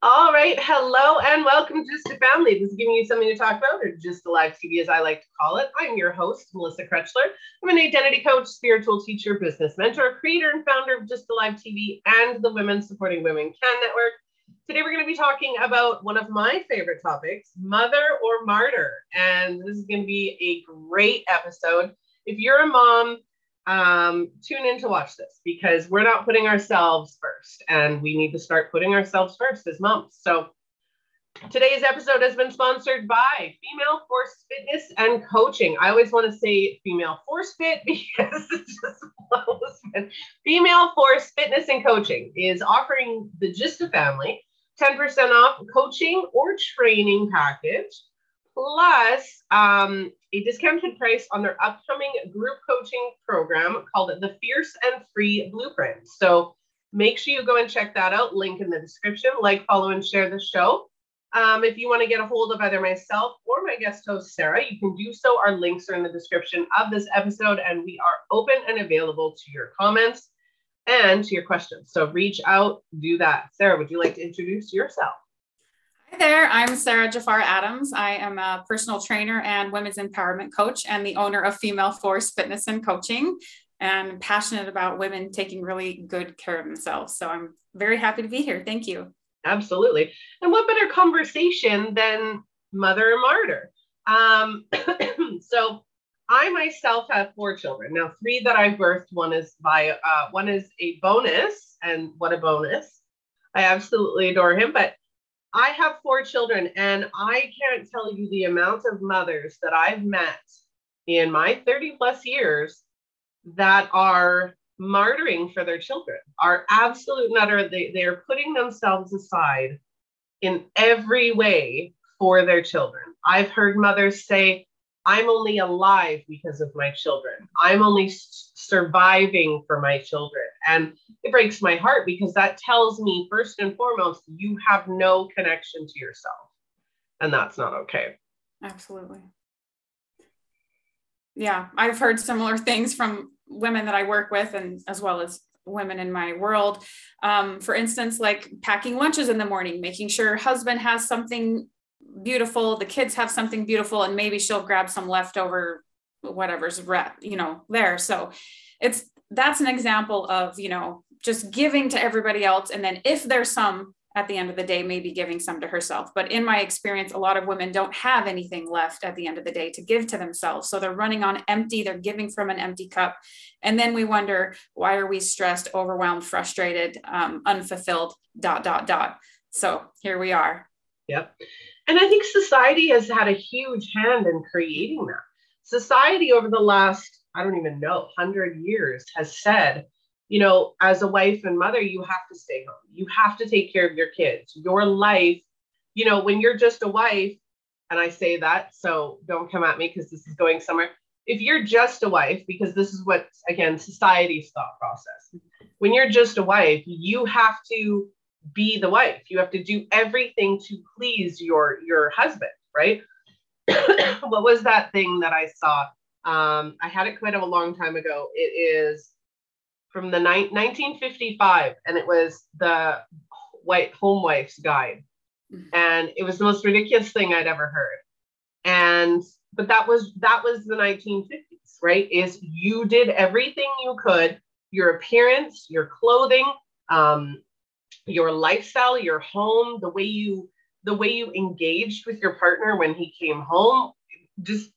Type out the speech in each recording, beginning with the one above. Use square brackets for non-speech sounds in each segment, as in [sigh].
All right. Hello and welcome to GYSTTA Family. This is giving you something to talk about, or GYSTTA Live TV as I like to call it. I'm your host, Melissa Krechler. I'm an identity coach, spiritual teacher, business mentor, creator, and founder of GYSTTA Live TV and the Women Supporting Women Can Network. Today, we're going to be talking about one of my favorite topics mother or martyr. And this is going to be a great episode. If you're a mom, um, tune in to watch this because we're not putting ourselves first and we need to start putting ourselves first as moms. So today's episode has been sponsored by Female Force Fitness and Coaching. I always want to say Female Force Fit [laughs] because it's just flows. Female Force Fitness and Coaching is offering the GYSTTA Family 10% off coaching or training package plus um, a discounted price on their upcoming group coaching program called the Fierce and Free Blueprint. So make sure you go and check that out. Link in the description. Like, follow, and share the show. Um, if you want to get a hold of either myself or my guest host, Sara, you can do so. Our links are in the description of this episode, and we are open and available to your comments and to your questions. So reach out, do that. Sara, would you like to introduce yourself? There, I'm Sara Jafar Adams. I am a personal trainer and women's empowerment coach and the owner of Female Force Fitness and Coaching and passionate about women taking really good care of themselves. So I'm very happy to be here. Thank you. Absolutely. And what better conversation than mother and martyr? Um, [clears throat] so I myself have four children. Now, three that I birthed, one is by uh, one is a bonus, and what a bonus. I absolutely adore him, but I have four children, and I can't tell you the amount of mothers that I've met in my 30 plus years that are martyring for their children, are absolute nutter. They, they are putting themselves aside in every way for their children. I've heard mothers say, I'm only alive because of my children. I'm only surviving for my children. And it breaks my heart because that tells me, first and foremost, you have no connection to yourself. And that's not okay. Absolutely. Yeah, I've heard similar things from women that I work with, and as well as women in my world. Um, for instance, like packing lunches in the morning, making sure husband has something beautiful the kids have something beautiful and maybe she'll grab some leftover whatever's rep, you know there. So it's that's an example of you know just giving to everybody else. And then if there's some at the end of the day maybe giving some to herself. But in my experience a lot of women don't have anything left at the end of the day to give to themselves. So they're running on empty they're giving from an empty cup. And then we wonder why are we stressed overwhelmed frustrated um, unfulfilled dot dot dot. So here we are. Yep. And I think society has had a huge hand in creating that. Society over the last, I don't even know, 100 years has said, you know, as a wife and mother, you have to stay home. You have to take care of your kids. Your life, you know, when you're just a wife, and I say that, so don't come at me because this is going somewhere. If you're just a wife, because this is what, again, society's thought process, when you're just a wife, you have to be the wife. You have to do everything to please your your husband, right? [coughs] what was that thing that I saw? Um, I had it quite a long time ago. It is from the ni- 1955, and it was the White Home Wife's Guide, mm-hmm. and it was the most ridiculous thing I'd ever heard. And but that was that was the 1950s, right? Is you did everything you could, your appearance, your clothing, um, your lifestyle, your home, the way you the way you engaged with your partner when he came home, just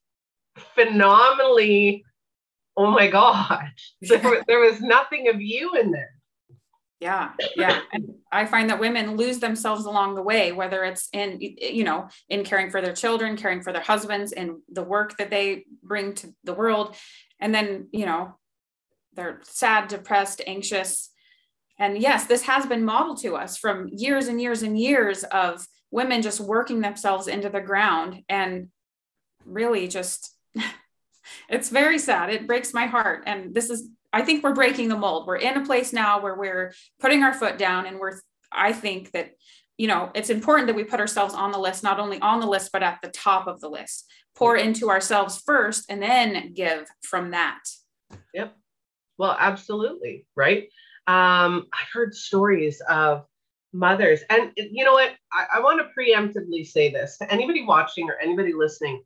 phenomenally. Oh my God, [laughs] there, there was nothing of you in there. Yeah, yeah. And I find that women lose themselves along the way, whether it's in, you know, in caring for their children, caring for their husbands, and the work that they bring to the world. And then, you know, they're sad, depressed, anxious, and yes, this has been modeled to us from years and years and years of women just working themselves into the ground and really just [laughs] it's very sad. It breaks my heart. And this is I think we're breaking the mold. We're in a place now where we're putting our foot down and we're I think that you know, it's important that we put ourselves on the list, not only on the list, but at the top of the list. Pour into ourselves first and then give from that. Yep. Well, absolutely. Right. Um, I've heard stories of mothers. And you know what? I, I want to preemptively say this to anybody watching or anybody listening.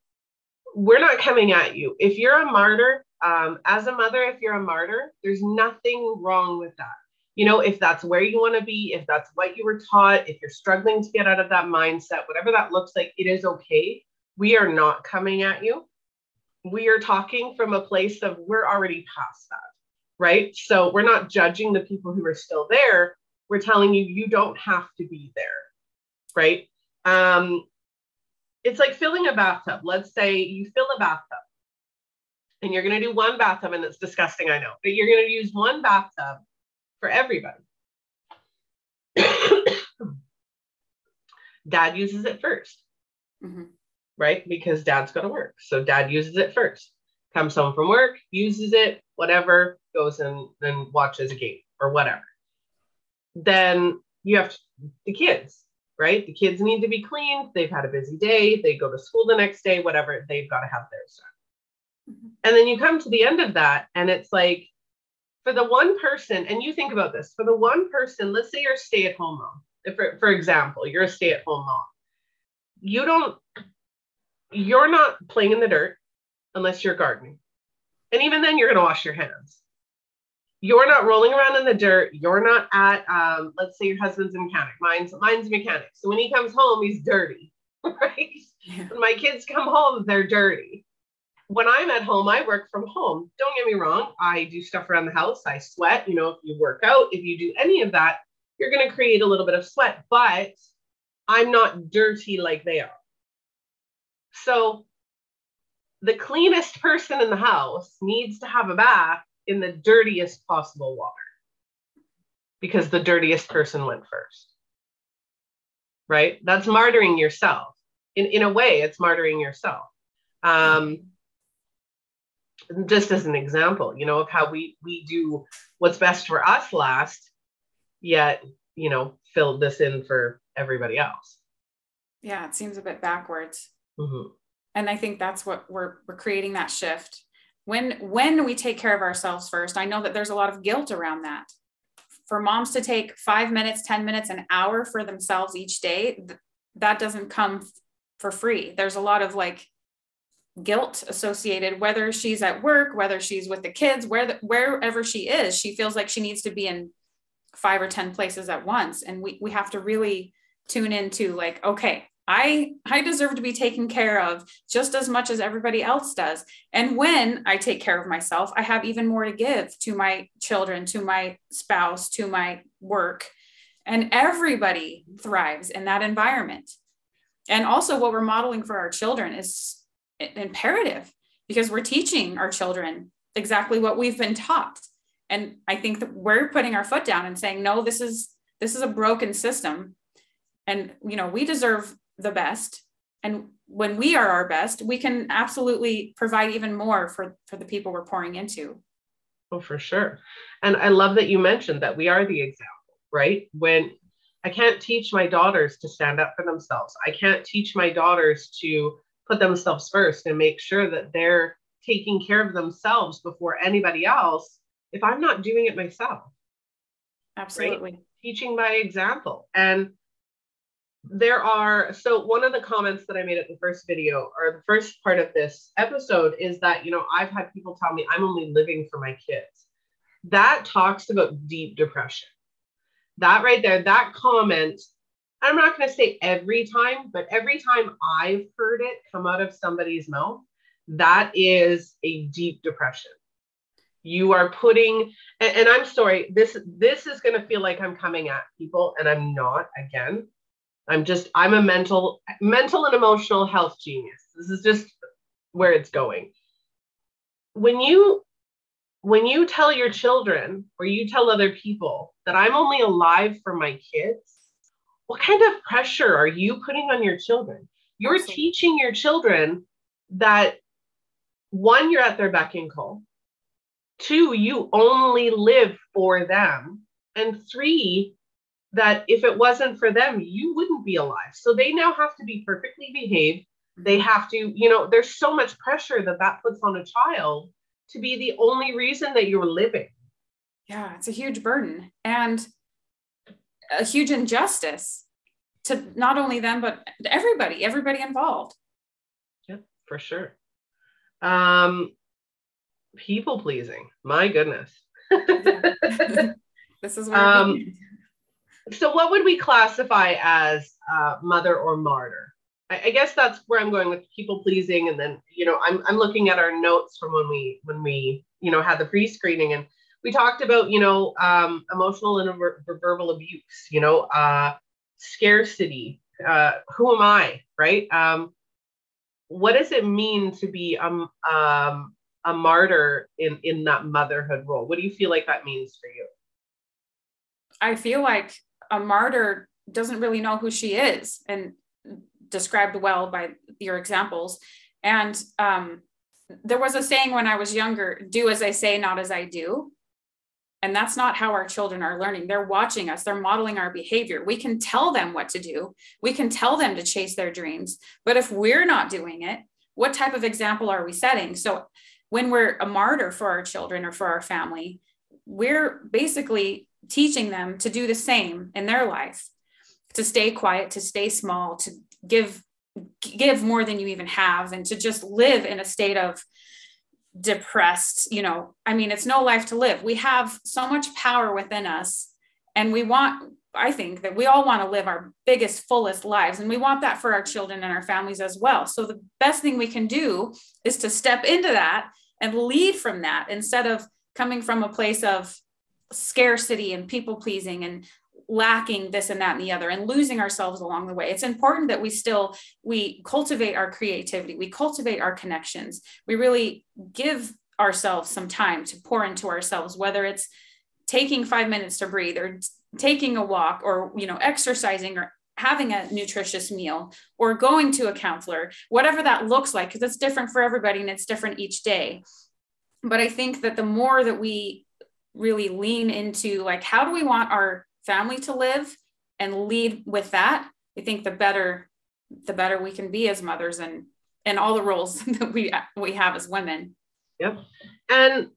We're not coming at you. If you're a martyr, um, as a mother, if you're a martyr, there's nothing wrong with that. You know, if that's where you want to be, if that's what you were taught, if you're struggling to get out of that mindset, whatever that looks like, it is okay. We are not coming at you. We are talking from a place of we're already past that, right? So we're not judging the people who are still there we're telling you you don't have to be there right? Um, it's like filling a bathtub. Let's say you fill a bathtub and you're going to do one bathtub and it's disgusting i know but you're going to use one bathtub for everybody. [coughs] Dad uses it 1st mm-hmm. right? Because dad's going to work. So dad uses it first comes home from work uses it whatever goes and then watches a game or whatever then you have to, the kids, right? The kids need to be cleaned. They've had a busy day. They go to school the next day, whatever. They've got to have their stuff. Mm-hmm. And then you come to the end of that, and it's like for the one person, and you think about this for the one person, let's say you're a stay at home mom. If, for, for example, you're a stay at home mom. You don't, you're not playing in the dirt unless you're gardening. And even then, you're going to wash your hands you're not rolling around in the dirt. You're not at, um, let's say your husband's a mechanic. Mine's mine's a mechanic. So when he comes home, he's dirty, [laughs] right? Yeah. When my kids come home, they're dirty. When I'm at home, I work from home. Don't get me wrong. I do stuff around the house. I sweat. You know, if you work out, if you do any of that, you're going to create a little bit of sweat, but I'm not dirty like they are. So the cleanest person in the house needs to have a bath in the dirtiest possible water because the dirtiest person went first. Right? That's martyring yourself. In, in a way, it's martyring yourself. Um, just as an example, you know, of how we we do what's best for us last, yet, you know, fill this in for everybody else. Yeah, it seems a bit backwards. Mm-hmm. And I think that's what we're we're creating that shift when when we take care of ourselves first i know that there's a lot of guilt around that. For moms to take five minutes 10 minutes an hour for themselves each day th- that doesn't come for free. There's a lot of like guilt associated whether she's at work whether she's with the kids where the, wherever she is she feels like she needs to be in five or ten places at once. And we, we have to really tune into like okay I I deserve to be taken care of just as much as everybody else does. And when I take care of myself, I have even more to give to my children, to my spouse, to my work. And everybody thrives in that environment. And also what we're modeling for our children is imperative because we're teaching our children exactly what we've been taught. And I think that we're putting our foot down and saying, no, this is this is a broken system. And you know, we deserve the best. And when we are our best we can absolutely provide even more for for the people we're pouring into. Oh for sure. And i love that you mentioned that we are the example right? When i can't teach my daughters to stand up for themselves. I can't teach my daughters to put themselves first and make sure that they're taking care of themselves before anybody else if i'm not doing it myself. Absolutely. Right? teaching by example. And there are so one of the comments that I made at the first video or the first part of this episode is that you know I've had people tell me I'm only living for my kids. That talks about deep depression. That right there, that comment, I'm not going to say every time, but every time I've heard it come out of somebody's mouth, that is a deep depression. You are putting, and, and I'm sorry, this this is going to feel like I'm coming at people, and I'm not again I'm just I'm a mental mental and emotional health genius. This is just where it's going. When you when you tell your children or you tell other people that I'm only alive for my kids, what kind of pressure are you putting on your children? You're Absolutely. teaching your children that one, you're at their beck and call. Two, you only live for them. And three, that if it wasn't for them, you wouldn't be alive. So they now have to be perfectly behaved. They mm-hmm. have to, you know, there's so much pressure that that puts on a child to be the only reason that you're living. Yeah, it's a huge burden. And a huge injustice to not only them but everybody everybody involved yeah for sure um people pleasing my goodness [laughs] this is where um, so what would we classify as uh, mother or martyr? I, I guess that's where i'm going with people pleasing and then you know i'm, I'm looking at our notes from when we when we you know had the pre-screening and we talked about you know um, emotional and ver- verbal abuse you know uh, scarcity uh, who am i right? Um, what does it mean to be um, um, a martyr in in that motherhood role? What do you feel like that means for you? I feel like a martyr doesn't really know who she is and described well by your examples and um, there was a saying when i was younger do as i say not as i do and that's not how our children are learning. They're watching us, they're modeling our behavior. We can tell them what to do, we can tell them to chase their dreams. But if we're not doing it, what type of example are we setting? So when we're a martyr for our children or for our family, we're basically teaching them to do the same in their life to stay quiet to stay small to give give more than you even have and to just live in a state of depressed you know. I mean it's no life to live. We have so much power within us and we want i think that we all want to live our biggest fullest lives and we want that for our children and our families as well. So the best thing we can do is to step into that and lead from that instead of coming from a place of scarcity and people pleasing and lacking this and that and the other and losing ourselves along the way. It's important that we still we cultivate our creativity we cultivate our connections. We really give ourselves some time to pour into ourselves whether it's taking five minutes to breathe or taking a walk or you know exercising or having a nutritious meal or going to a counselor whatever that looks like because it's different for everybody and it's different each day. But i think that the more that we really lean into like how do we want our family to live and lead with that, I think the better the better we can be as mothers and and all the roles [laughs] that we we have as women. Yep. And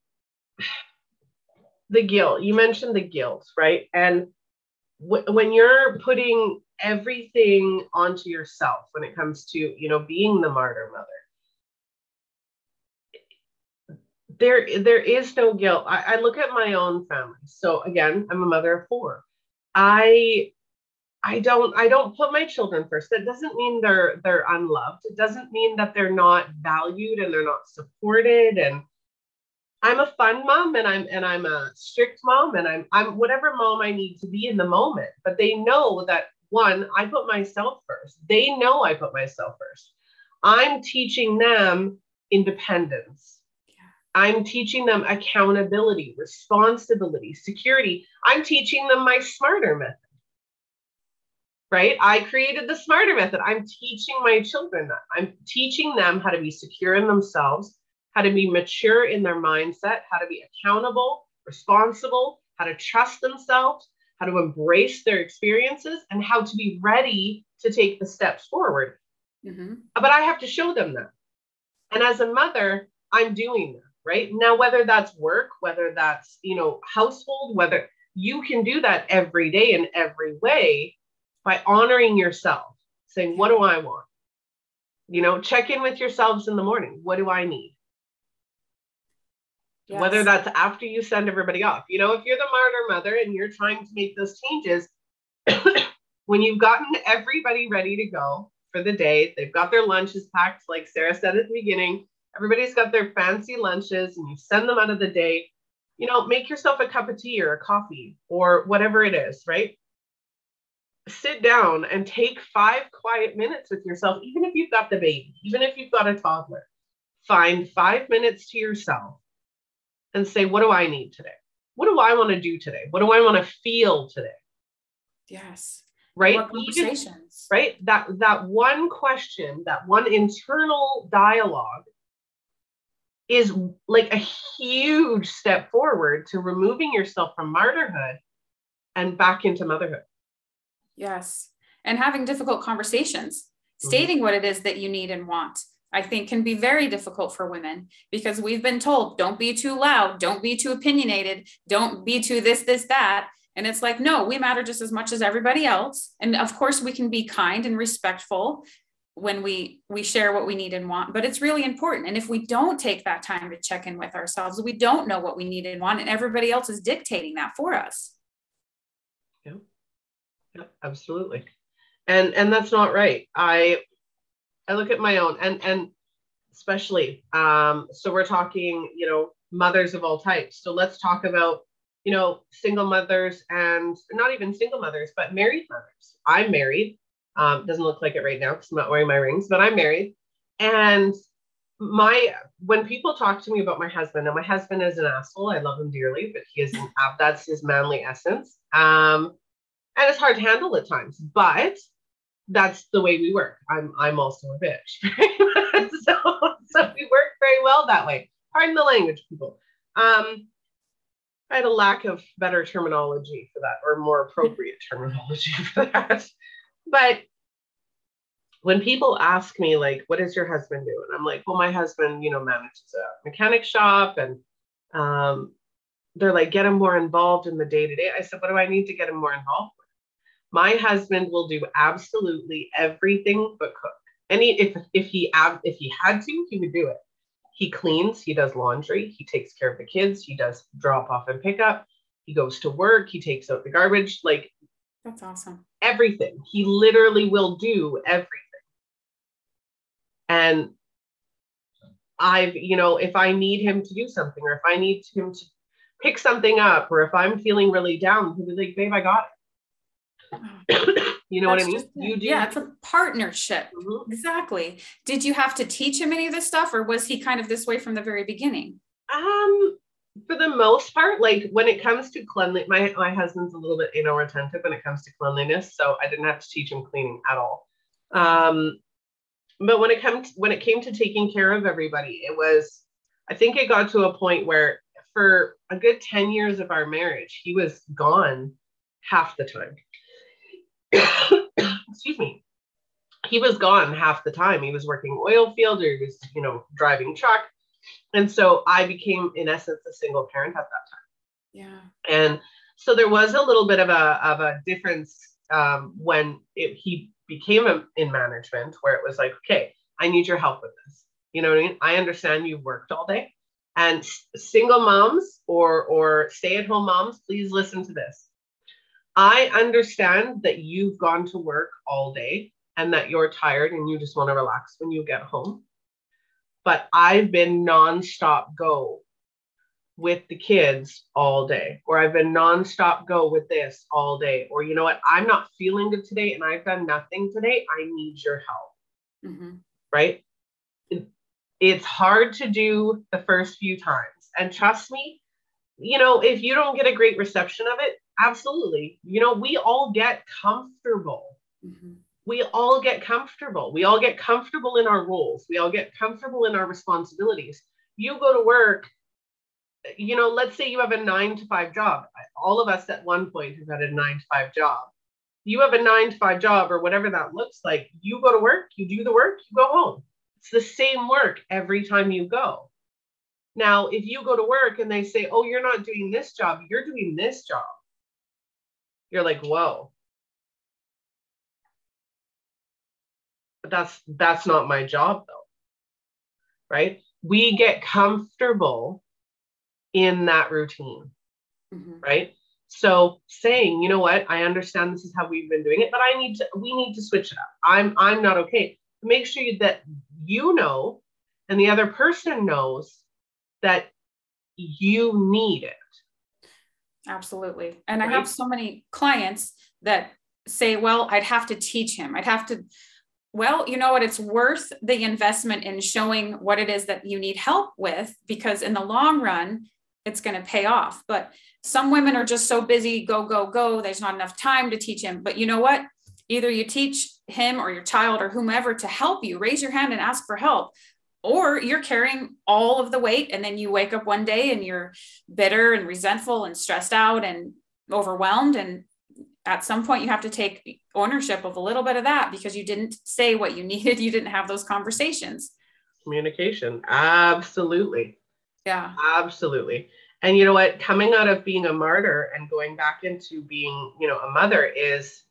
the guilt, you mentioned the guilt, right? And w- when you're putting everything onto yourself when it comes to, you know, being the martyr mother, there there is no guilt. I, I look at my own family. So again, I'm a mother of four. I I don't I don't put my children first. That doesn't mean they're they're unloved. It doesn't mean that they're not valued and they're not supported and I'm a fun mom and I'm and I'm a strict mom and I'm I'm whatever mom I need to be in the moment. But they know that one, I put myself first. They know I put myself first. I'm teaching them independence. I'm teaching them accountability, responsibility, security. I'm teaching them my smarter method. Right? I created the smarter method. I'm teaching my children that. I'm teaching them how to be secure in themselves, how to be mature in their mindset, how to be accountable, responsible, how to trust themselves, how to embrace their experiences, and how to be ready to take the steps forward. Mm-hmm. But I have to show them that. And as a mother, I'm doing that right? Now, whether that's work, whether that's, you know, household, whether you can do that every day in every way by honoring yourself, saying, what do I want? You know, check in with yourselves in the morning. What do I need? Yes. Whether that's after you send everybody off. You know, if you're the martyr mother and you're trying to make those changes, [coughs] when you've gotten everybody ready to go for the day, they've got their lunches packed, like Sara said at the beginning, Everybody's got their fancy lunches and you send them out of the day. You know, make yourself a cup of tea or a coffee or whatever it is, right? Sit down and take five quiet minutes with yourself, even if you've got the baby, even if you've got a toddler. Find five minutes to yourself and say, What do I need today? What do I want to do today? What do I want to feel today? Yes right Even, right that that one question that one internal dialogue is like a huge step forward to removing yourself from martyrhood and back into motherhood. Yes. And having difficult conversations, mm-hmm. stating what it is that you need and want. I think can be very difficult for women because we've been told don't be too loud, don't be too opinionated, don't be too this, this, that. And it's like, no, we matter just as much as everybody else. And of course, we can be kind and respectful when we we share what we need and want but it's really important. And if we don't take that time to check in with ourselves we don't know what we need and want and everybody else is dictating that for us. Yeah, yeah absolutely. And and that's not right. I i look at my own and and especially um so we're talking you know mothers of all types. So let's talk about you know single mothers and not even single mothers but married mothers. I'm married um, doesn't look like it right now because i'm not wearing my rings but i'm married and my when people talk to me about my husband and my husband is an asshole i love him dearly but he is an that's his manly essence um and it's hard to handle at times but that's the way we work. I'm I'm also a bitch. [laughs] so, so we work very well that way. Pardon the language, people. Um, I had a lack of better terminology for that, or more appropriate terminology [laughs] for that. But when people ask me, like, what does your husband do? And I'm like, well, my husband, you know, manages a mechanic shop and um, they're like, get him more involved in the day to day. I said, what do I need to get him more involved with? my husband will do absolutely everything but cook. Any if if he if he had to, he would do it. He cleans, he does laundry, he takes care of the kids, he does drop off and pick up, he goes to work, he takes out the garbage, like that's awesome. Everything. He literally will do everything. And I've, you know, if I need him to do something or if I need him to pick something up or if I'm feeling really down, he'll be like, babe, I got it [coughs] you know That's what I mean? You do. Yeah, it's a partnership. Mm-hmm. Exactly. Did you have to teach him any of this stuff or was he kind of this way from the very beginning? Um, for the most part, like when it comes to cleanliness, my, my husband's a little bit, know, retentive when it comes to cleanliness. So I didn't have to teach him cleaning at all. Um, but when it comes when it came to taking care of everybody, it was, I think it got to a point where for a good 10 years of our marriage, he was gone half the time. [coughs] excuse me, he was gone half the time. He was working oil field or he was, you know, driving truck. And so I became, in essence, a single parent at that time. Yeah. And so there was a little bit of a of a difference um, when it, he became a, in management, where it was like, okay, I need your help with this. You know what I mean? I understand you've worked all day, and single moms or or stay at home moms, please listen to this. I understand that you've gone to work all day and that you're tired and you just want to relax when you get home. But I've been nonstop go with the kids all day, or I've been nonstop go with this all day, or you know what, I'm not feeling good today and I've done nothing today. I need your help. Mm-hmm. Right? It's hard to do the first few times. And trust me, you know, if you don't get a great reception of it, absolutely. You know, we all get comfortable. Mm-hmm. We all get comfortable. We all get comfortable in our roles. We all get comfortable in our responsibilities. You go to work, you know, let's say you have a nine to five job. All of us at one point have had a nine to five job. You have a nine to five job or whatever that looks like. You go to work, you do the work, you go home. It's the same work every time you go. Now, if you go to work and they say, oh, you're not doing this job, you're doing this job you're like, whoa. But that's that's not my job though. Right? We get comfortable in that routine. Mm-hmm. Right? So saying, you know what, I understand this is how we've been doing it, but I need to we need to switch it up. I'm I'm not okay. Make sure that you know and the other person knows that you need it Absolutely. And right? I have so many clients that say, well, I'd have to teach him. I'd have to, well, you know what? It's worth the investment in showing what it is that you need help with because in the long run, it's going to pay off. But some women are just so busy, go, go, go. There's not enough time to teach him. But you know what? Either you teach him or your child or whomever to help you, raise your hand and ask for help or you're carrying all of the weight and then you wake up one day and you're bitter and resentful and stressed out and overwhelmed and at some point you have to take ownership of a little bit of that because you didn't say what you [laughs] needed you didn't have those conversations communication absolutely yeah absolutely And you know what? Coming out of being a martyr and going back into being, you know, a mother is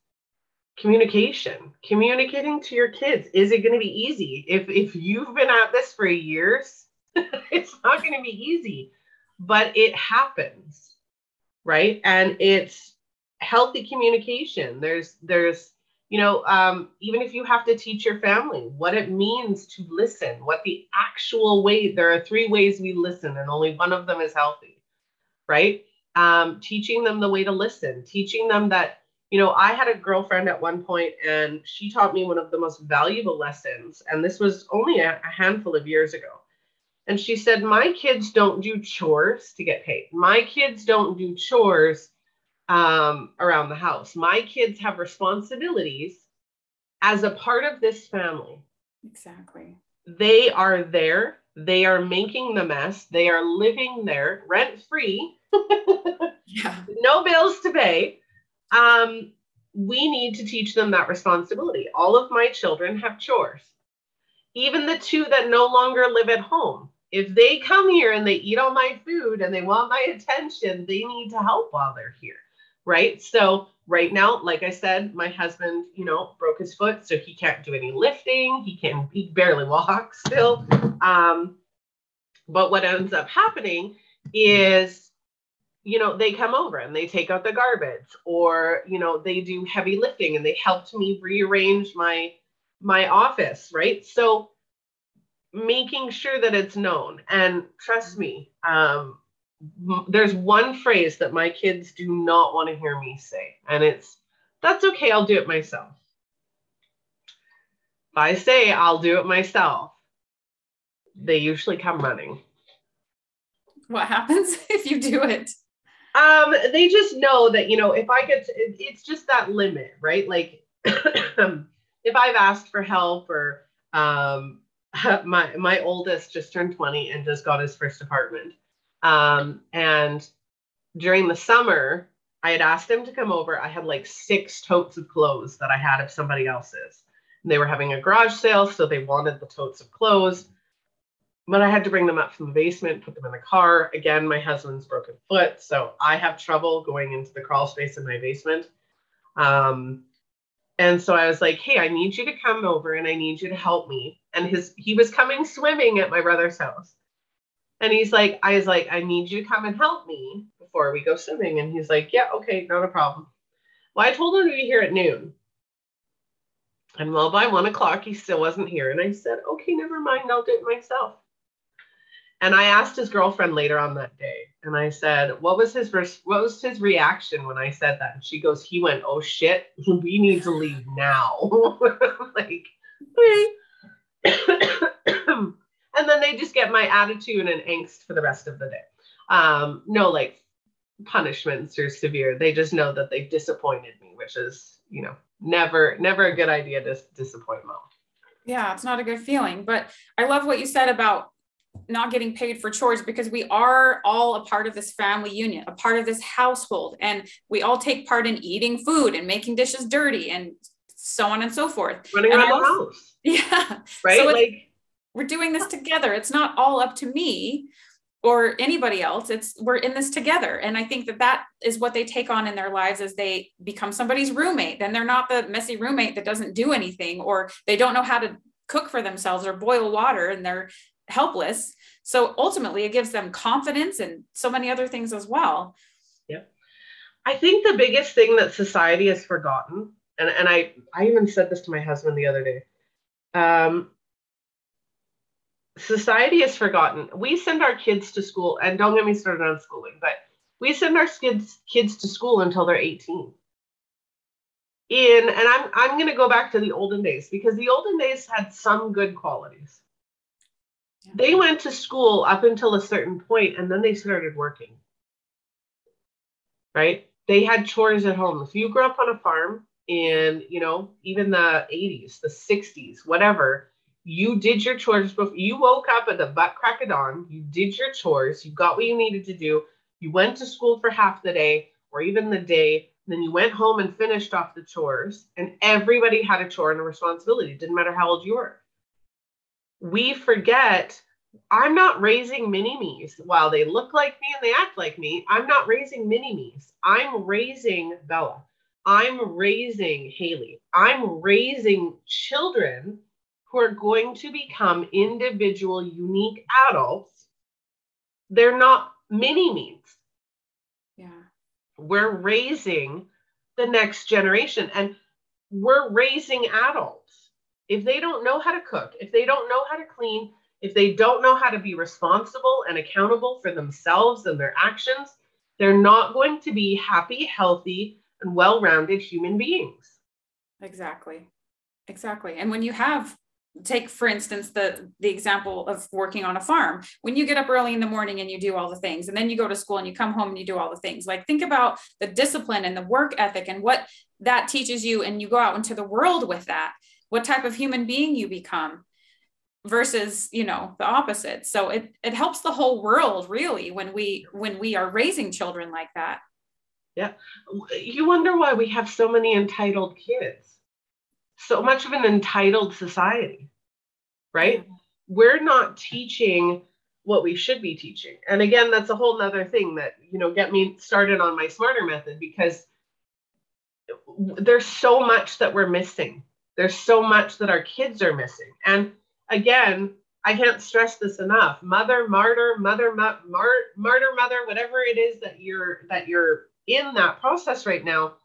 communication. Communicating to your kids. Is it going to be easy? If if you've been at this for years, [laughs] it's not going to be easy, but it happens. Right? And it's healthy communication. There's there's you know, um, even if you have to teach your family what it means to listen, what the actual way, there are three ways we listen, and only one of them is healthy, right? Um, teaching them the way to listen, teaching them that, you know, I had a girlfriend at one point and she taught me one of the most valuable lessons. And this was only a, a handful of years ago. And she said, My kids don't do chores to get paid. My kids don't do chores um, around the house. My kids have responsibilities as a part of this family. Exactly. They are there. They are making the mess. They are living there rent free. [laughs] yeah. No bills to pay. Um, we need to teach them that responsibility. All of my children have chores. Even the two that no longer live at home. If they come here and they eat all my food and they want my attention, they need to help while they're here right? So right now, like I said, my husband, you know, broke his foot, so he can't do any lifting. He can he barely walk still. Um, but what ends up happening is, you know, they come over and they take out the garbage, or you know, they do heavy lifting and they helped me rearrange my my office, right? So making sure that it's known and trust me um, there's one phrase that my kids do not want to hear me say, and it's that's okay, I'll do it myself. If I say I'll do it myself, they usually come running. What happens [laughs] if you do it? Um, they just know that, you know, if I get to, it, it's just that limit, right? Like [clears throat] if I've asked for help or um, [laughs] my my oldest just turned 20 and just got his first apartment um, and during the summer, I had asked him to come over. I had like six totes of clothes that I had of somebody else's. And they were having a garage sale, so they wanted the totes of clothes. But I had to bring them up from the basement, put them in the car. Again, my husband's broken foot, so I have trouble going into the crawl space in my basement. Um, and so I was like, "Hey, I need you to come over, and I need you to help me." And his he was coming swimming at my brother's house, and he's like, I was like, I need you to come and help me before we go swimming. And he's like, Yeah, okay, not a problem. Well, I told him to be here at noon. And well, by one o'clock, he still wasn't here. And I said, Okay, never mind, I'll do it myself. And I asked his girlfriend later on that day, and I said, "What was his res- what was his reaction when I said that?" And she goes, "He went, oh shit, [laughs] we need to leave now." [laughs] like, okay. [coughs] [coughs] [coughs] and then they just get my attitude and angst for the rest of the day. Um, no like punishments or severe. They just know that they've disappointed me, which is, you know, never, never a good idea to disappoint mom. Yeah, it's not a good feeling. But I love what you said about not getting paid for chores because we are all a part of this family union, a part of this household, and we all take part in eating food and making dishes dirty and so on and so forth. Running and around the house. [laughs] Yeah. Right. So like we're doing this together. It's not all up to me or anybody else. It's we're in this together. And I think that that is what they take on in their lives as they become somebody's roommate. Then they're not the messy roommate that doesn't do anything or they don't know how to cook for themselves or boil water and they're helpless. So ultimately it gives them confidence and so many other things as well. Yeah. I think the biggest thing that society has forgotten, and, and I, I even said this to my husband the other day, um, society has forgotten. We send our kids to school, and don't get me started on schooling, but we send our kids kids to school until they're 18. In and I'm I'm gonna go back to the olden days because the olden days had some good qualities. Yeah. They went to school up until a certain point and then they started working. Right? They had chores at home. If you grew up on a farm in, you know, even the 80s, the 60s, whatever, you did your chores before you woke up at the butt crack of dawn you did your chores you got what you needed to do you went to school for half the day or even the day then you went home and finished off the chores and everybody had a chore and a responsibility it didn't matter how old you were we forget I'm not raising mini me's. While they look like me and they act like me, I'm not raising mini me's. I'm raising Bella. I'm raising Haley. I'm raising children who are going to become individual, unique adults. They're not mini me's. Yeah. We're raising the next generation and we're raising adults. If they don't know how to cook, if they don't know how to clean, if they don't know how to be responsible and accountable for themselves and their actions, they're not going to be happy, healthy, and well rounded human beings. Exactly. Exactly. And when you have take for instance the the example of working on a farm. When you get up early in the morning and you do all the things and then you go to school and you come home and you do all the things like think about the discipline and the work ethic and what that teaches you and you go out into the world with that. What type of human being you become versus you know the opposite. So it it helps the whole world really when we when we are raising children like that. Yeah. You wonder why we have so many entitled kids so much of an entitled society right? We're not teaching what we should be teaching. And again that's a whole nother thing that you know get me started on my smarter method because there's so much that we're missing. There's so much that our kids are missing. And again, I can't stress this enough. Mother, martyr, mother, mar- martyr, mother, whatever it is that you're that you're in that process right now,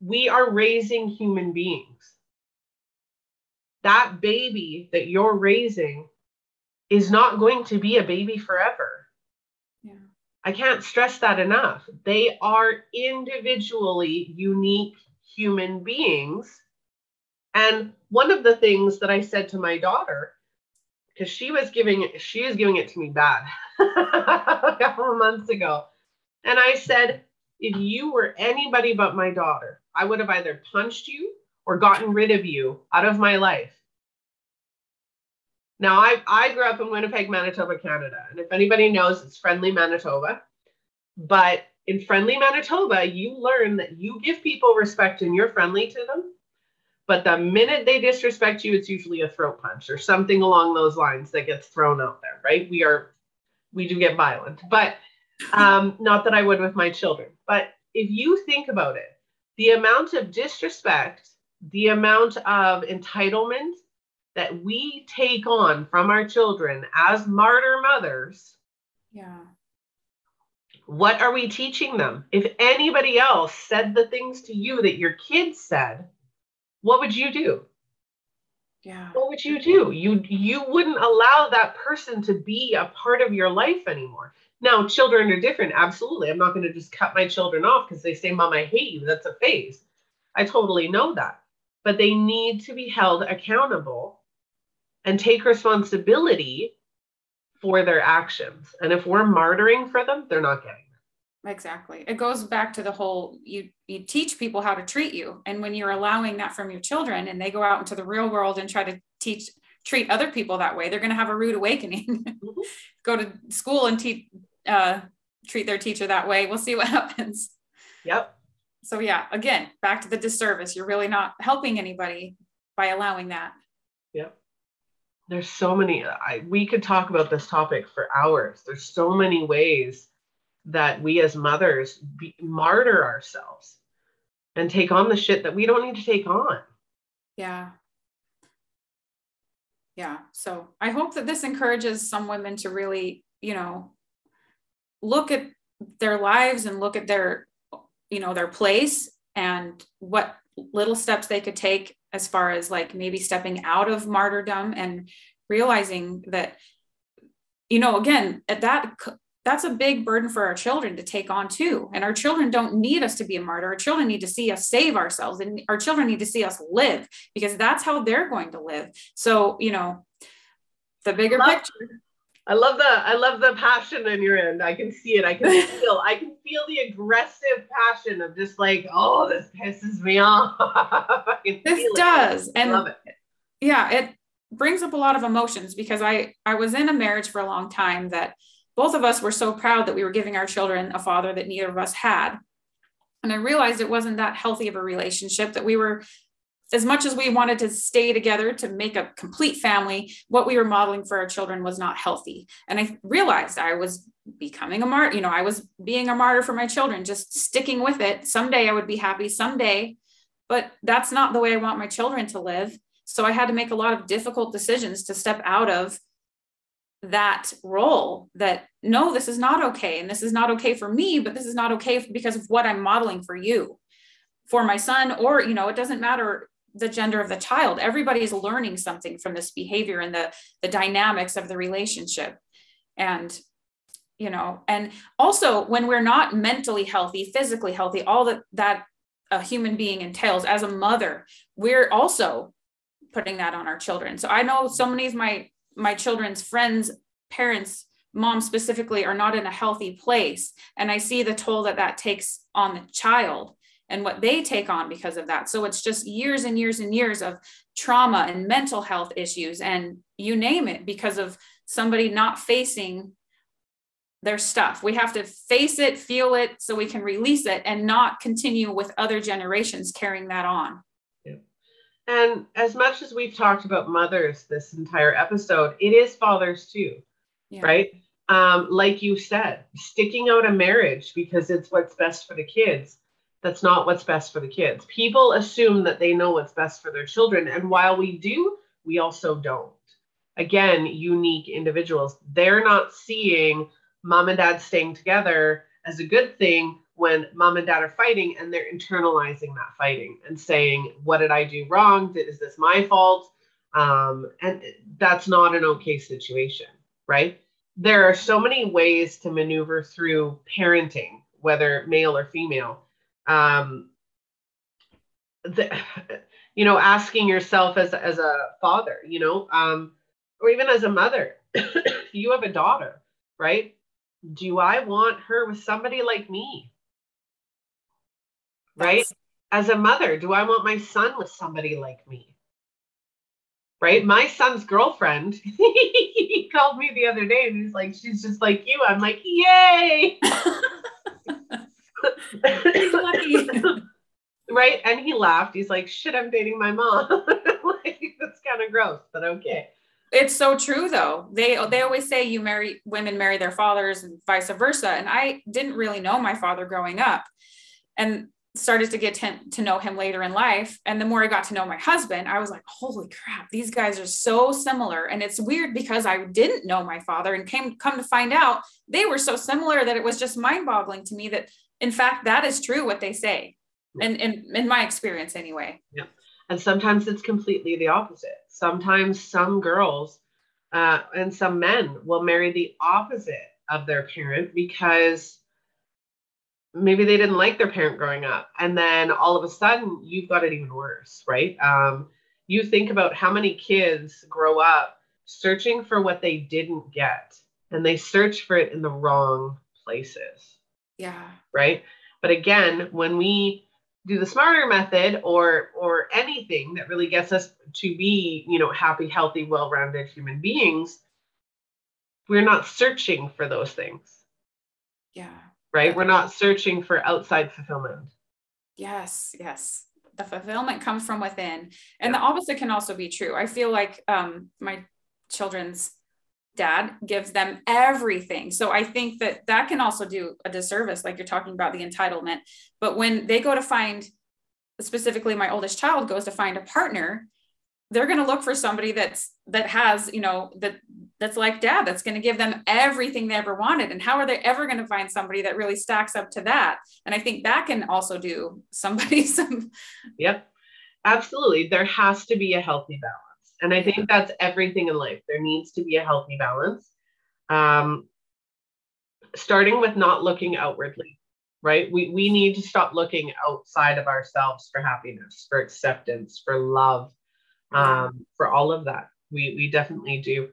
we are raising human beings. That baby that you're raising is not going to be a baby forever. Yeah. I can't stress that enough. They are individually unique human beings. And one of the things that I said to my daughter because she was giving it, she was giving it to me bad [laughs] a couple of months ago. And I said, if you were anybody but my daughter, I would have either punched you or gotten rid of you out of my life. Now, I, I grew up in Winnipeg, Manitoba, Canada. And if anybody knows, it's friendly Manitoba. But in friendly Manitoba, you learn that you give people respect and you're friendly to them but the minute they disrespect you, it's usually a throat punch or something along those lines that gets thrown out there, right? We are, we do get violent, but um, not that I would with my children. But if you think about it, the amount of disrespect, the amount of entitlement that we take on from our children as martyr mothers. Yeah. What are we teaching them? If anybody else said the things to you that your kids said, what would you do? Yeah. What would you do? You you wouldn't allow that person to be a part of your life anymore. Now, children are different. Absolutely. I'm not going to just cut my children off because they say, Mom, I hate you. That's a phase. I totally know that. But they need to be held accountable and take responsibility for their actions. And if we're martyring for them, they're not getting exactly. It goes back to the whole you you teach people how to treat you. And when you're allowing that from your children and they go out into the real world and try to teach treat other people that way they're going to have a rude awakening. [laughs] Mm-hmm. go to school and teach uh, treat their teacher that way. We'll see what [laughs] happens. Yep. So yeah again back to the disservice. You're really not helping anybody by allowing that. Yep there's so many I, we could talk about this topic for hours there's so many ways that we as mothers be, martyr ourselves and take on the shit that we don't need to take on. Yeah. Yeah. So I hope that this encourages some women to really, you know, look at their lives and look at their, you know, their place and what little steps they could take as far as like maybe stepping out of martyrdom and realizing that you know again at that that's a big burden for our children to take on too. And our children don't need us to be a martyr. Our children need to see us save ourselves and our children need to see us live because that's how they're going to live. So, you know, the bigger love, picture. I love the I love the passion in your end. I can see it. I can [laughs] feel I can feel the aggressive passion of just like, oh, this pisses me off. [laughs] this does. It. And love it. Yeah, it brings up a lot of emotions because I I was in a marriage for a long time that both of us were so proud that we were giving our children a father that neither of us had. And I realized it wasn't that healthy of a relationship, that we were as much as we wanted to stay together to make a complete family, what we were modeling for our children was not healthy. And I realized I was becoming a martyr, you know, I was being a martyr for my children, just sticking with it. Someday I would be happy, someday, but that's not the way I want my children to live. So I had to make a lot of difficult decisions to step out of that role that no, this is not okay. And this is not okay for me, but this is not okay because of what I'm modeling for you, for my son, or, you know, it doesn't matter the gender of the child. Everybody's learning something from this behavior and the the dynamics of the relationship. And you know and also when we're not mentally healthy physically healthy all that that a human being entails as a mother we're also putting that on our children. So i know so many of my my children's friends parents moms specifically are not in a healthy place. And i see the toll that that takes on the child and what they take on because of that. So it's just years and years and years of trauma and mental health issues and you name it because of somebody not facing their stuff. We have to face it, feel it so we can release it and not continue with other generations carrying that on. Yeah. And as much as we've talked about mothers this entire episode, it is fathers too, yeah. right? Um, like you said, sticking out a marriage because it's what's best for the kids that's not what's best for the kids. People assume that they know what's best for their children. And while we do, we also don't. Again, unique individuals. They're not seeing mom and dad staying together as a good thing when mom and dad are fighting and they're internalizing that fighting and saying, What did I do wrong? Is this my fault? Um, and that's not an okay situation, right? There are so many ways to maneuver through parenting, whether male or female um, the, you know, asking yourself as, as a father, you know, um, or even as a mother, [coughs] you have a daughter, right? Do I want her with somebody like me? Right? That's... As a mother, do I want my son with somebody like me? Right? My son's girlfriend, [laughs] he called me the other day and he's like, she's just like you. I'm like, yay. [laughs] [laughs] [laughs] right? And he laughed. He's like, shit, I'm dating my mom. [laughs] like, that's kind of gross, but okay. It's so true though. They they always say you marry women marry their fathers and vice versa. And I didn't really know my father growing up. And started to get to, to know him later in life. And the more I got to know my husband, I was like, holy crap, these guys are so similar. And it's weird because I didn't know my father and came come to find out they were so similar that it was just mind-boggling to me that in fact, that is true what they say. And in, in my experience anyway. Yeah. And sometimes it's completely the opposite. Sometimes some girls uh, and some men will marry the opposite of their parent because maybe they didn't like their parent growing up. And then all of a sudden, you've got it even worse, right? Um, you think about how many kids grow up searching for what they didn't get, and they search for it in the wrong places. Yeah. Right. But again, when we do the smarter method or or anything that really gets us to be, you know, happy, healthy, well-rounded human beings, we're not searching for those things. Yeah. Right? We're not searching for outside fulfillment. Yes, yes. The fulfillment comes from within. And yeah. the opposite can also be true. I feel like um my children's dad gives them everything. So I think that that can also do a disservice, like you're talking about the entitlement. But when they go to find, specifically my oldest child goes to find a partner, they're going to look for somebody that's that has you know that that's like dad that's going to give them everything they ever wanted. And how are they ever going to find somebody that really stacks up to that? And i think that can also do somebody [laughs] some yep. Absolutely. There has to be a healthy balance and I think that's everything in life. There needs to be a healthy balance. Um, starting with not looking outwardly, right? We, we need to stop looking outside of ourselves for happiness, for acceptance, for love, um, for all of that. We, we definitely do.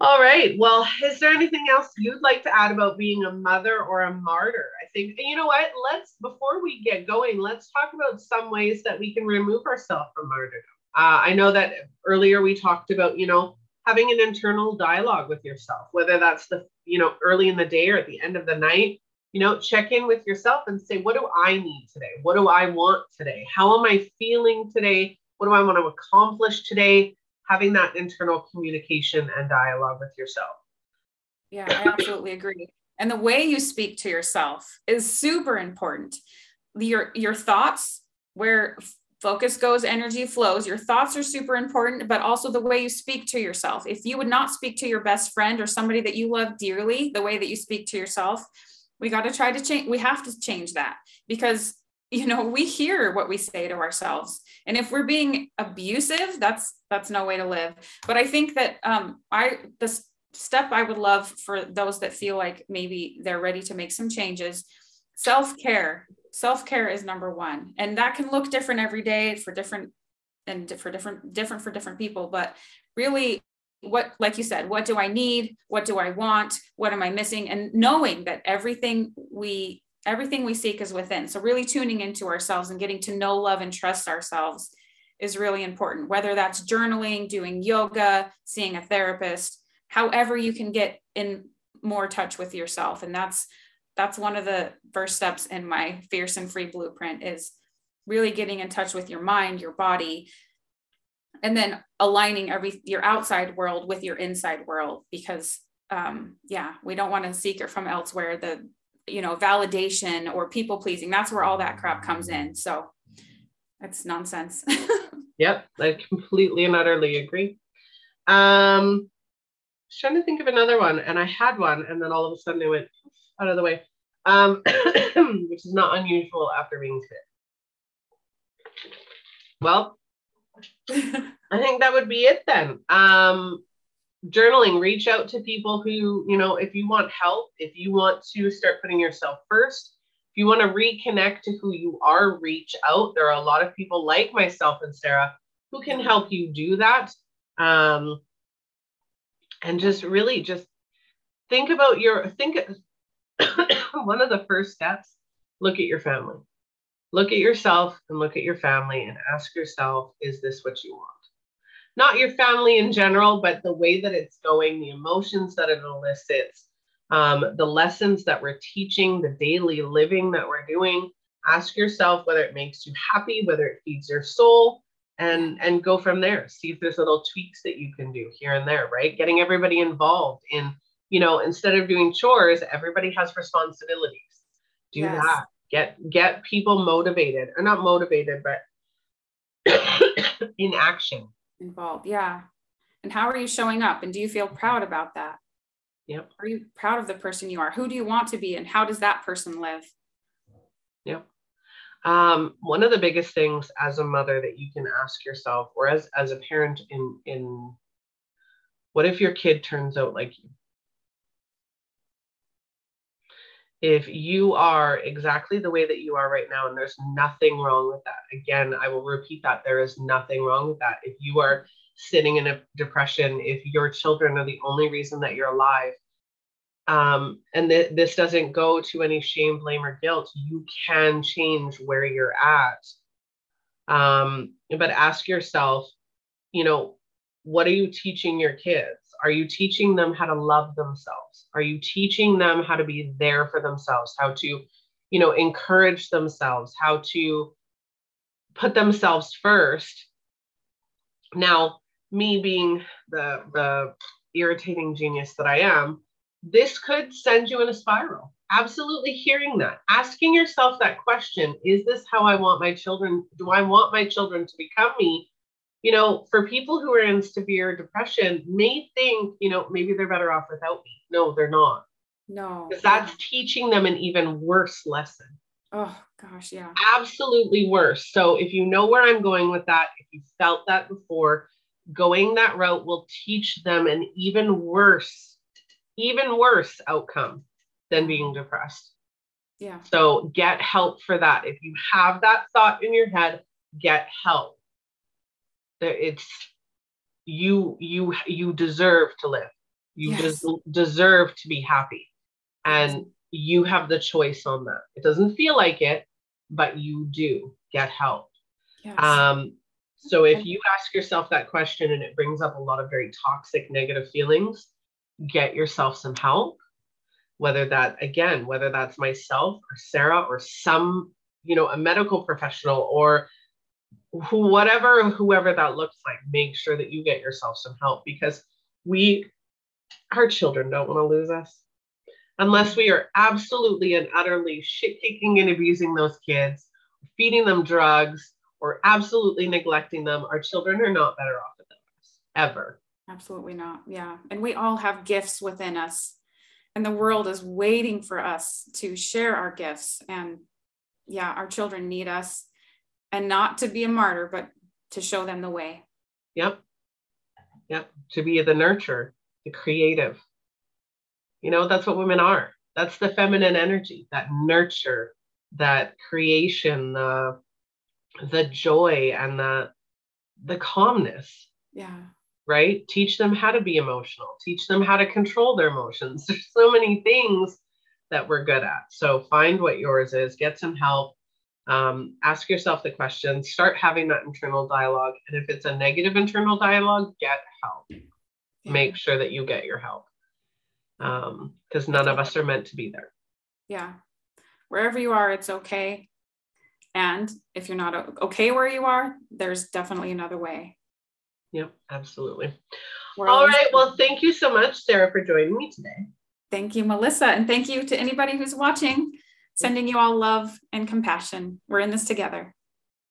All right. Well, is there anything else you'd like to add about being a mother or a martyr? I think, you know what? Let's, before we get going, let's talk about some ways that we can remove ourselves from martyrdom. Uh, I know that earlier we talked about, you know, having an internal dialogue with yourself, whether that's the, you know, early in the day or at the end of the night, you know, check in with yourself and say, what do I need today? What do I want today? How am I feeling today? What do I want to accomplish today? Having that internal communication and dialogue with yourself. Yeah, I absolutely agree. And the way you speak to yourself is super important. Your your thoughts, where focus goes, energy flows. Your thoughts are super important, but also the way you speak to yourself. If you would not speak to your best friend or somebody that you love dearly the way that you speak to yourself, we got to try to change. We have to change that because you know we hear what we say to ourselves and if we're being abusive that's that's no way to live but i think that um i the step i would love for those that feel like maybe they're ready to make some changes self-care self-care is number one. And that can look different every day for different and for different different for different people but really what like you said what do i need? What do i want? What am i missing? And knowing that everything we everything we seek is within. So really tuning into ourselves and getting to know love and trust ourselves is really important whether that's journaling doing yoga seeing a therapist however you can get in more touch with yourself. And that's that's one of the first steps in my fierce and free blueprint is really getting in touch with your mind your body and then aligning every your outside world with your inside world because um yeah we don't want to seek it from elsewhere. The you know validation or people pleasing that's where all that crap comes in. So that's nonsense. [laughs] Yep i completely and utterly agree. Um trying to think of another one and i had one and then all of a sudden it went out of the way, um, [coughs] which is not unusual after being sick. Well, [laughs] I think that would be it then. Um, journaling, reach out to people who, you know, if you want help, if you want to start putting yourself first, if you want to reconnect to who you are, reach out. There are a lot of people like myself and Sara who can help you do that. Um, and just really just think about your think [coughs] one of the first steps look at your family. Look at yourself and look at your family and ask yourself, is this what you want? Not your family in general, but the way that it's going, the emotions that it elicits, um, the lessons that we're teaching, the daily living that we're doing. Ask yourself whether it makes you happy, whether it feeds your soul, and and go from there. See if there's little tweaks that you can do here and there, right? Getting everybody involved in you know, instead of doing chores, everybody has responsibilities. Do yes. that. Get get people motivated, or not motivated, but [coughs] in action. Involved, yeah. And how are you showing up? And do you feel proud about that? Yep. Are you proud of the person you are? Who do you want to be, and how does that person live? Yep. Um, one of the biggest things as a mother that you can ask yourself, or as as a parent in in what if your kid turns out like you? If you are exactly the way that you are right now and there's nothing wrong with that again i will repeat that there is nothing wrong with that. If you are sitting in a depression if your children are the only reason that you're alive um, and th- this doesn't go to any shame blame or guilt you can change where you're at. Um, but ask yourself you know what are you teaching your kids? Are you teaching them how to love themselves? Are you teaching them how to be there for themselves, how to, you know, encourage themselves, how to put themselves first? Now, me being the the irritating genius that I am, this could send you in a spiral. Absolutely hearing that, asking yourself that question, is this how I want my children? Do I want my children to become me? You know, for people who are in severe depression may think, you know, maybe they're better off without me. No, they're not. No. Because that's teaching them an even worse lesson. Oh gosh, yeah. Absolutely worse. So if you know where I'm going with that, if you felt that before, going that route will teach them an even worse, even worse outcome than being depressed. Yeah. So get help for that. If you have that thought in your head, get help it's you you you deserve to live. You yes. des- deserve to be happy. And you have the choice on that. It doesn't feel like it but you do get help. Yes. um so if you ask yourself that question and it brings up a lot of very toxic negative feelings get yourself some help. Whether that again whether that's myself or sara or some you know a medical professional or whatever whoever that looks like make sure that you get yourself some help because we our children don't want to lose us. Unless we are absolutely and utterly shit kicking and abusing those kids feeding them drugs or absolutely neglecting them our children are not better off than us ever. Absolutely not yeah. And we all have gifts within us. And the world is waiting for us to share our gifts. And yeah our children need us and not to be a martyr but to show them the way. Yep. Yep. To be the nurture the creative. You know that's what women are. That's the feminine energy that nurture that creation the the joy and the the calmness. Yeah. Right? Teach them how to be emotional, teach them how to control their emotions. [laughs] There's so many things that we're good at. So find what yours is, get some help, um, ask yourself the questions, start having that internal dialogue. And if it's a negative internal dialogue, get help. Yeah. Make sure that you get your help because um, none of us are meant to be there. Yeah. Wherever you are, it's okay. And if you're not okay where you are, there's definitely another way. Yep, absolutely. We're All right. Well, thank you so much, Sara, for joining me today. Thank you, Melissa. And thank you to anybody who's watching, sending you all love and compassion. We're in this together.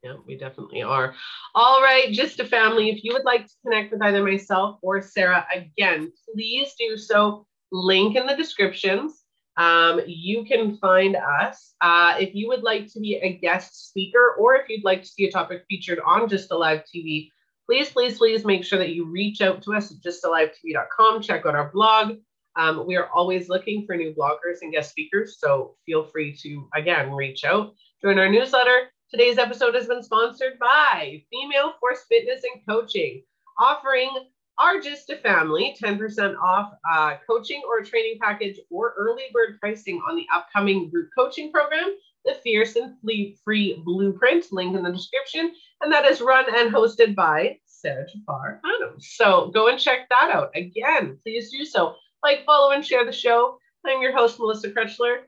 Yeah, we definitely are. All right, GYSTTA Family. If you would like to connect with either myself or Sara, again, please do so. Link in the descriptions. Um, you can find us. Uh, if you would like to be a guest speaker or if you'd like to see a topic featured on GYSTTA Live TV, please, please, please make sure that you reach out to us at gysttalivetv.com. Check out our blog. Um, we are always looking for new bloggers and guest speakers, so feel free to, again, reach out. Join our newsletter. Today's episode has been sponsored by Female Force Fitness and Coaching, offering our GYSTTA Family 10% off uh, coaching or training package or early bird pricing on the upcoming group coaching program, the Fierce and Free Blueprint, link in the description. And that is run and hosted by Sara Jafar Adams. So go and check that out. Again, please do so. Like, follow, and share the show. I'm your host, Melissa Krechler.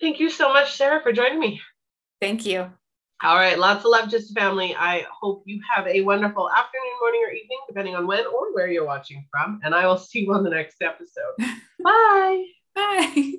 Thank you so much, Sara, for joining me. Thank you. All right, lots of love, GYSTTA Family. I hope you have a wonderful afternoon, morning, or evening, depending on when or where you're watching from. And I will see you on the next episode. [laughs] Bye. Bye.